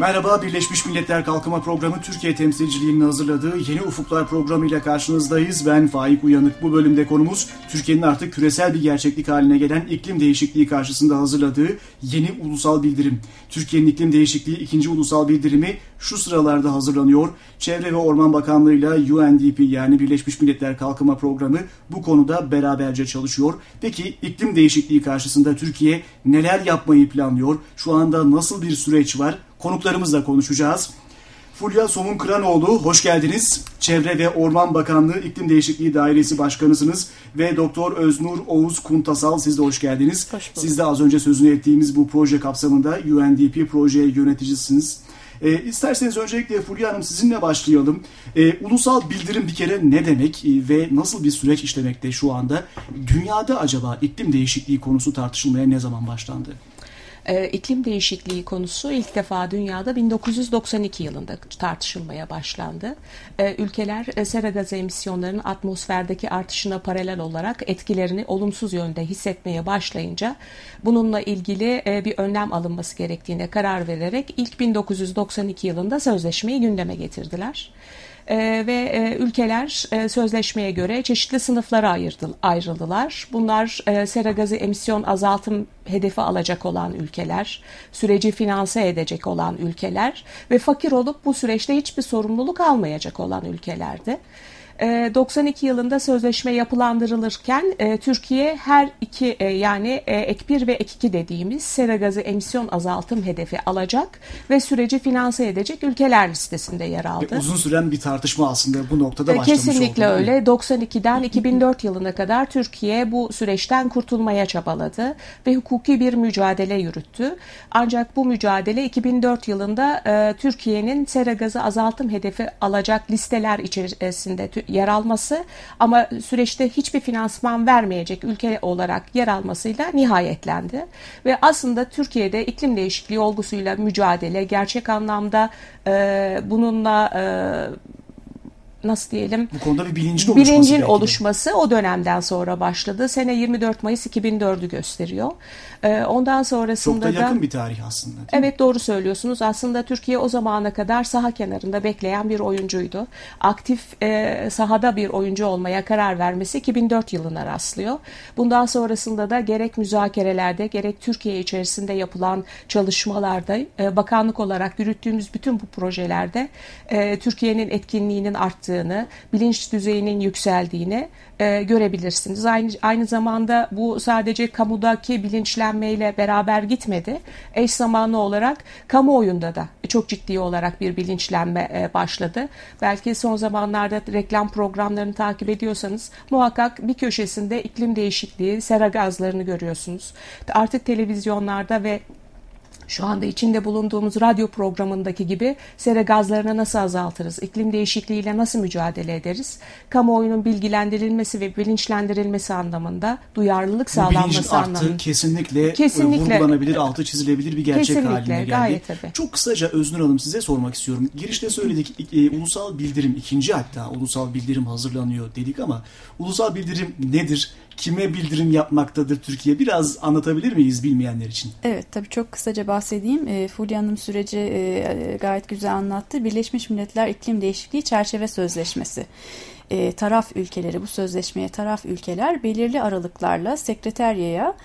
Merhaba, Birleşmiş Milletler Kalkınma Programı Türkiye temsilciliğinin hazırladığı Yeni Ufuklar programı ile karşınızdayız. Ben Faik Uyanık. Bu bölümde konumuz Türkiye'nin artık küresel bir gerçeklik haline gelen iklim değişikliği karşısında hazırladığı yeni ulusal bildirim. Türkiye'nin iklim değişikliği ikinci ulusal bildirimi şu sıralarda hazırlanıyor. Çevre ve Orman Bakanlığı ile UNDP yani Birleşmiş Milletler Kalkınma Programı bu konuda beraberce çalışıyor. Peki iklim değişikliği karşısında Türkiye neler yapmayı planlıyor? Şu anda nasıl bir süreç var? Konuklarımızla konuşacağız. Fulya Somun Kıranoğlu, hoş geldiniz. Çevre ve Orman Bakanlığı İklim Değişikliği Dairesi Başkanısınız ve Doktor Öznur Oğuz Kuntasal siz de hoş geldiniz. Hoş siz de az önce sözünü ettiğimiz bu proje kapsamında UNDP proje yöneticisiniz. E, isterseniz öncelikle Fulya Hanım sizinle başlayalım. E, ulusal bildirim bir kere ne demek e, ve nasıl bir süreç işlemekte şu anda? Dünyada acaba iklim değişikliği konusu tartışılmaya ne zaman başlandı? E, iklim değişikliği konusu ilk defa dünyada 1992 yılında tartışılmaya başlandı. E, ülkeler e, sera gazı emisyonlarının atmosferdeki artışına paralel olarak etkilerini olumsuz yönde hissetmeye başlayınca bununla ilgili e, bir önlem alınması gerektiğine karar vererek ilk 1992 yılında sözleşmeyi gündeme getirdiler. Ee, ve e, ülkeler e, sözleşmeye göre çeşitli sınıflara ayrıldılar. Bunlar e, sera gazı emisyon azaltım hedefi alacak olan ülkeler, süreci finanse edecek olan ülkeler ve fakir olup bu süreçte hiçbir sorumluluk almayacak olan ülkelerdi. 92 yılında sözleşme yapılandırılırken Türkiye her iki yani ek 1 ve ek 2 dediğimiz sera gazı emisyon azaltım hedefi alacak ve süreci finanse edecek ülkeler listesinde yer aldı. Ve uzun süren bir tartışma aslında bu noktada başlamış Kesinlikle oldu, öyle. 92'den 2004 yılına kadar Türkiye bu süreçten kurtulmaya çabaladı ve hukuki bir mücadele yürüttü. Ancak bu mücadele 2004 yılında Türkiye'nin sera gazı azaltım hedefi alacak listeler içerisinde yer alması ama süreçte hiçbir finansman vermeyecek ülke olarak yer almasıyla nihayetlendi. Ve aslında Türkiye'de iklim değişikliği olgusuyla mücadele gerçek anlamda e, bununla e, nasıl diyelim bu konuda bir bilincin oluşması bilincin oluşması o dönemden sonra başladı. Sene 24 Mayıs 2004'ü gösteriyor. Ee, ondan sonrasında Çok da yakın da, bir tarih aslında. Evet doğru söylüyorsunuz. Aslında Türkiye o zamana kadar saha kenarında bekleyen bir oyuncuydu. Aktif e, sahada bir oyuncu olmaya karar vermesi 2004 yılına rastlıyor. Bundan sonrasında da gerek müzakerelerde gerek Türkiye içerisinde yapılan çalışmalarda e, bakanlık olarak yürüttüğümüz bütün bu projelerde e, Türkiye'nin etkinliğinin arttığını, bilinç düzeyinin yükseldiğini e, görebilirsiniz. Aynı, aynı zamanda bu sadece kamudaki bilinçlenmeyle beraber gitmedi. Eş zamanlı olarak kamuoyunda da çok ciddi olarak bir bilinçlenme e, başladı. Belki son zamanlarda reklam programlarını takip ediyorsanız muhakkak bir köşesinde iklim değişikliği, sera gazlarını görüyorsunuz. Artık televizyonlarda ve şu anda içinde bulunduğumuz radyo programındaki gibi sera gazlarını nasıl azaltırız, iklim değişikliğiyle nasıl mücadele ederiz, kamuoyunun bilgilendirilmesi ve bilinçlendirilmesi anlamında, duyarlılık sağlanması anlamında. kesinlikle, Kesinlikle. vurgulanabilir, altı çizilebilir bir gerçek Kesinlikle, haline geldi. gayet tabii. Çok kısaca Öznur Hanım size sormak istiyorum. Girişte söyledik e, ulusal bildirim, ikinci hatta ulusal bildirim hazırlanıyor dedik ama ulusal bildirim nedir? Kime bildirim yapmaktadır Türkiye? Biraz anlatabilir miyiz bilmeyenler için? Evet tabii çok kısaca bahsedeyim. E, Fulya Hanım süreci e, gayet güzel anlattı. Birleşmiş Milletler İklim Değişikliği Çerçeve Sözleşmesi. E, taraf ülkeleri bu sözleşmeye taraf ülkeler belirli aralıklarla sekreteryaya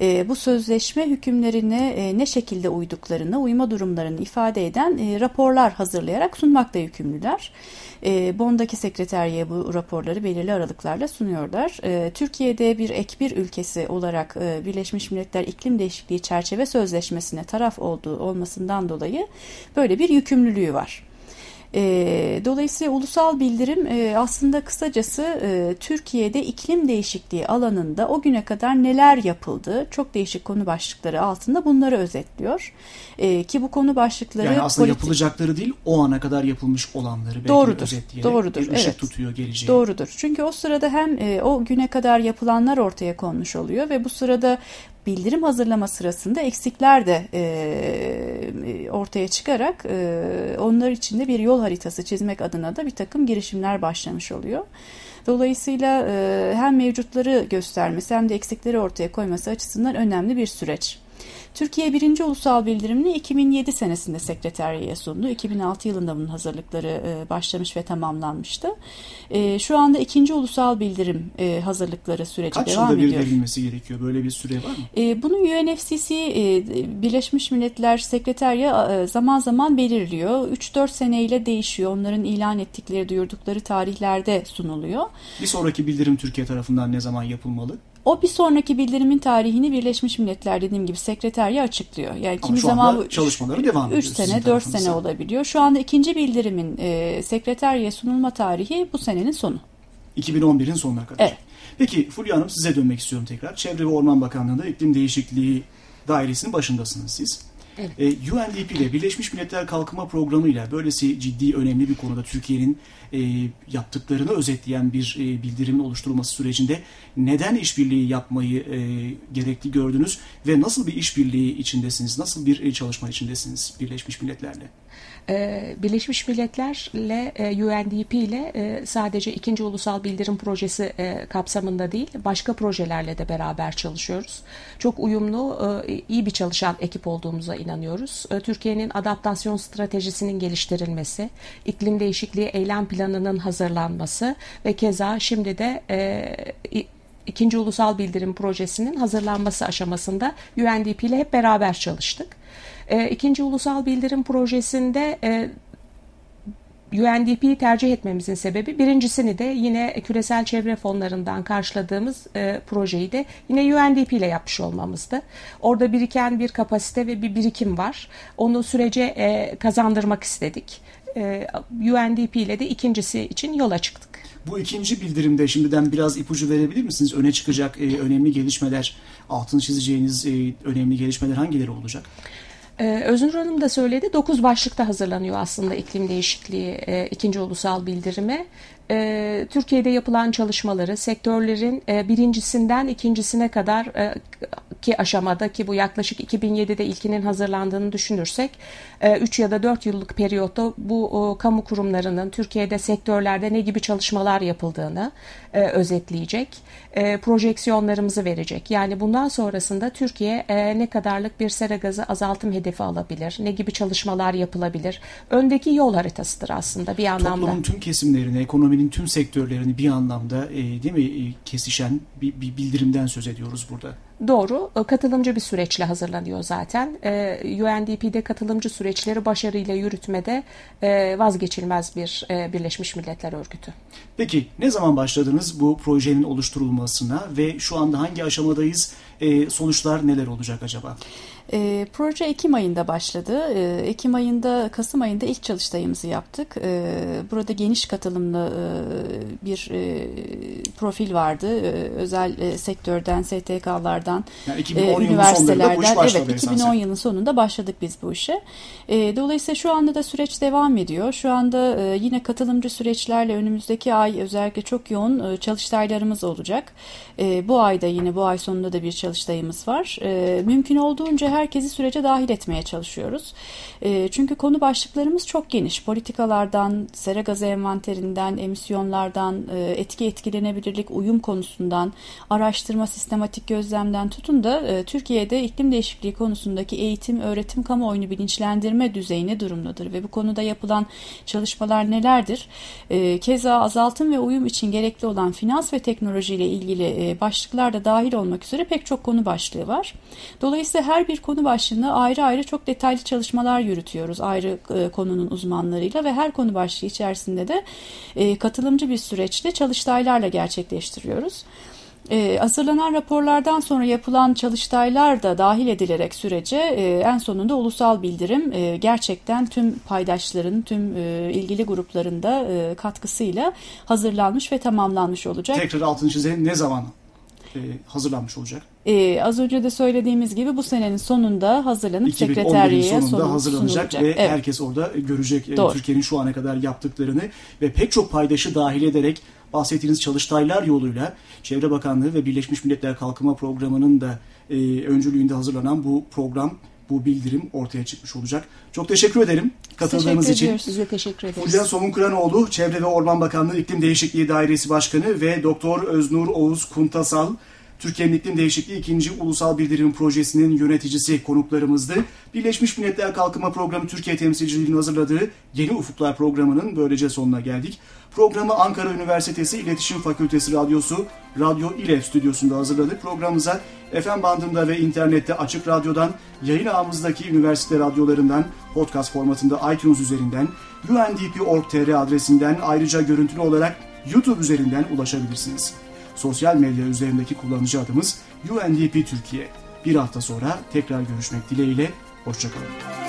e, bu sözleşme hükümlerine e, ne şekilde uyduklarını, uyma durumlarını ifade eden e, raporlar hazırlayarak sunmakla yükümlüler. E, Bond'daki sekreteriye bu raporları belirli aralıklarla sunuyorlar. E, Türkiye'de bir ek bir ülkesi olarak e, Birleşmiş Milletler İklim Değişikliği Çerçeve Sözleşmesi'ne taraf olduğu olmasından dolayı böyle bir yükümlülüğü var. E, dolayısıyla ulusal bildirim e, aslında kısacası e, Türkiye'de iklim değişikliği alanında o güne kadar neler yapıldı çok değişik konu başlıkları altında bunları özetliyor. E, ki bu konu başlıkları yani aslında politik... yapılacakları değil o ana kadar yapılmış olanları belki doğrudur, özetleyerek doğrudur, bir ışık evet. tutuyor geleceğe. Doğrudur. Çünkü o sırada hem e, o güne kadar yapılanlar ortaya konmuş oluyor ve bu sırada bildirim hazırlama sırasında eksikler de e, ortaya çıkarak e, onlar için de bir yol haritası çizmek adına da bir takım girişimler başlamış oluyor. Dolayısıyla e, hem mevcutları göstermesi hem de eksikleri ortaya koyması açısından önemli bir süreç. Türkiye birinci ulusal bildirimini 2007 senesinde sekreteriye sundu. 2006 yılında bunun hazırlıkları e, başlamış ve tamamlanmıştı. E, şu anda ikinci ulusal bildirim e, hazırlıkları süreci Kaç devam ediyor. Kaç yılda bir verilmesi gerekiyor? Böyle bir süre var mı? Bunu UNFCC Birleşmiş Milletler Sekreterya zaman zaman belirliyor. 3-4 seneyle değişiyor. Onların ilan ettikleri, duyurdukları tarihlerde sunuluyor. Bir sonraki bildirim Türkiye tarafından ne zaman yapılmalı? O bir sonraki bildirimin tarihini Birleşmiş Milletler dediğim gibi sekreterya açıklıyor. Yani kimi zaman çalışmaları devam ediyor. 3 sene 4 sene olabiliyor. Şu anda ikinci bildirimin e, sekreteryaya sunulma tarihi bu senenin sonu. 2011'in sonuna kadar. Evet. Peki Fulya Hanım size dönmek istiyorum tekrar. Çevre ve Orman Bakanlığı'nda iklim değişikliği dairesinin başındasınız siz. Evet. E, UNDP ile Birleşmiş Milletler Kalkınma Programı ile böylesi ciddi önemli bir konuda Türkiye'nin e, yaptıklarını özetleyen bir e, bildirimin oluşturulması sürecinde neden işbirliği yapmayı e, gerekli gördünüz ve nasıl bir işbirliği içindesiniz, nasıl bir e, çalışma içindesiniz Birleşmiş Milletler'le? Ee, Birleşmiş Milletler'le e, UNDP ile e, sadece ikinci ulusal bildirim projesi e, kapsamında değil başka projelerle de beraber çalışıyoruz. Çok uyumlu, iyi bir çalışan ekip olduğumuza inanıyoruz. Türkiye'nin adaptasyon stratejisinin geliştirilmesi, iklim değişikliği eylem planının hazırlanması ve keza şimdi de ikinci ulusal bildirim projesinin hazırlanması aşamasında UNDP ile hep beraber çalıştık. E, ikinci ulusal bildirim projesinde e, UNDP'yi tercih etmemizin sebebi birincisini de yine küresel çevre fonlarından karşıladığımız e, projeyi de yine UNDP ile yapmış olmamızdı. Orada biriken bir kapasite ve bir birikim var. Onu sürece e, kazandırmak istedik. E, UNDP ile de ikincisi için yola çıktık. Bu ikinci bildirimde şimdiden biraz ipucu verebilir misiniz? Öne çıkacak e, önemli gelişmeler, altını çizeceğiniz e, önemli gelişmeler hangileri olacak? Ee, Hanım da söyledi. Dokuz başlıkta hazırlanıyor aslında iklim değişikliği e, ikinci ulusal bildirimi. E, Türkiye'de yapılan çalışmaları, sektörlerin e, birincisinden ikincisine kadar e, ki aşamada ki bu yaklaşık 2007'de ilkinin hazırlandığını düşünürsek 3 e, ya da 4 yıllık periyotta bu kamu kurumlarının Türkiye'de sektörlerde ne gibi çalışmalar yapıldığını e, özetleyecek. E, projeksiyonlarımızı verecek. Yani bundan sonrasında Türkiye ne kadarlık bir sera gazı azaltım hedefi alabilir? Ne gibi çalışmalar yapılabilir? Öndeki yol haritasıdır aslında bir anlamda. Toplumun tüm kesimlerini, ekonominin tüm sektörlerini bir anlamda değil mi kesişen bir, bir bildirimden söz ediyoruz burada. Doğru. E, katılımcı bir süreçle hazırlanıyor zaten. E, UNDP'de katılımcı süreçleri başarıyla yürütmede e, vazgeçilmez bir Birleşmiş Milletler Örgütü. Peki ne zaman başladınız bu projenin oluşturulmasına ve şu anda hangi aşamadayız? Sonuçlar neler olacak acaba? E, proje Ekim ayında başladı. E, Ekim ayında, Kasım ayında ilk çalıştayımızı yaptık. E, burada geniş katılımlı e, bir e, profil vardı. E, özel e, sektörden, STK'lardan, yani e, üniversitelerden. Evet, 2010 yılının sonunda başladık biz bu işe. E, dolayısıyla şu anda da süreç devam ediyor. Şu anda e, yine katılımcı süreçlerle önümüzdeki ay özellikle çok yoğun e, çalıştaylarımız olacak. E, bu ayda yine bu ay sonunda da bir çalıştayımız var. E, mümkün olduğunca herkesi sürece dahil etmeye çalışıyoruz. E, çünkü konu başlıklarımız çok geniş. Politikalardan, sera gazı envanterinden, emisyonlardan, e, etki etkilenebilirlik, uyum konusundan, araştırma, sistematik gözlemden tutun da e, Türkiye'de iklim değişikliği konusundaki eğitim, öğretim, kamuoyunu bilinçlendirme düzeyi ne durumdadır ve bu konuda yapılan çalışmalar nelerdir? E, keza azaltım ve uyum için gerekli olan finans ve teknoloji ile ilgili e, başlıklar da dahil olmak üzere pek çok konu başlığı var. Dolayısıyla her bir konu başlığında ayrı ayrı çok detaylı çalışmalar yürütüyoruz ayrı e, konunun uzmanlarıyla ve her konu başlığı içerisinde de e, katılımcı bir süreçte çalıştaylarla gerçekleştiriyoruz. E, hazırlanan raporlardan sonra yapılan çalıştaylar da dahil edilerek sürece e, en sonunda ulusal bildirim e, gerçekten tüm paydaşların, tüm e, ilgili grupların da e, katkısıyla hazırlanmış ve tamamlanmış olacak. Tekrar altını çizelim ne zaman e, hazırlanmış olacak? Ee, az önce de söylediğimiz gibi bu senenin sonunda hazırlanıp sekreteriyeye sonunda hazırlanacak ve evet. herkes orada görecek e, Türkiye'nin şu ana kadar yaptıklarını ve pek çok paydaşı dahil ederek bahsettiğiniz çalıştaylar yoluyla Çevre Bakanlığı ve Birleşmiş Milletler Kalkınma Programı'nın da e, öncülüğünde hazırlanan bu program bu bildirim ortaya çıkmış olacak. Çok teşekkür ederim katıldığınız teşekkür için. Size teşekkür ederiz. Fulya Somunkuranoğlu, Çevre ve Orman Bakanlığı İklim Değişikliği Dairesi Başkanı ve Doktor Öznur Oğuz Kuntasal, Türkiye'nin iklim değişikliği 2. Ulusal Bildirim Projesi'nin yöneticisi konuklarımızdı. Birleşmiş Milletler Kalkınma Programı Türkiye temsilciliğinin hazırladığı Yeni Ufuklar programının böylece sonuna geldik. Programı Ankara Üniversitesi İletişim Fakültesi Radyosu Radyo İLE stüdyosunda hazırladık. Programımıza FM bandında ve internette Açık Radyo'dan, yayın ağımızdaki üniversite radyolarından, podcast formatında iTunes üzerinden, undp.org.tr adresinden ayrıca görüntülü olarak YouTube üzerinden ulaşabilirsiniz. Sosyal medya üzerindeki kullanıcı adımız UNDP Türkiye. Bir hafta sonra tekrar görüşmek dileğiyle, hoşçakalın.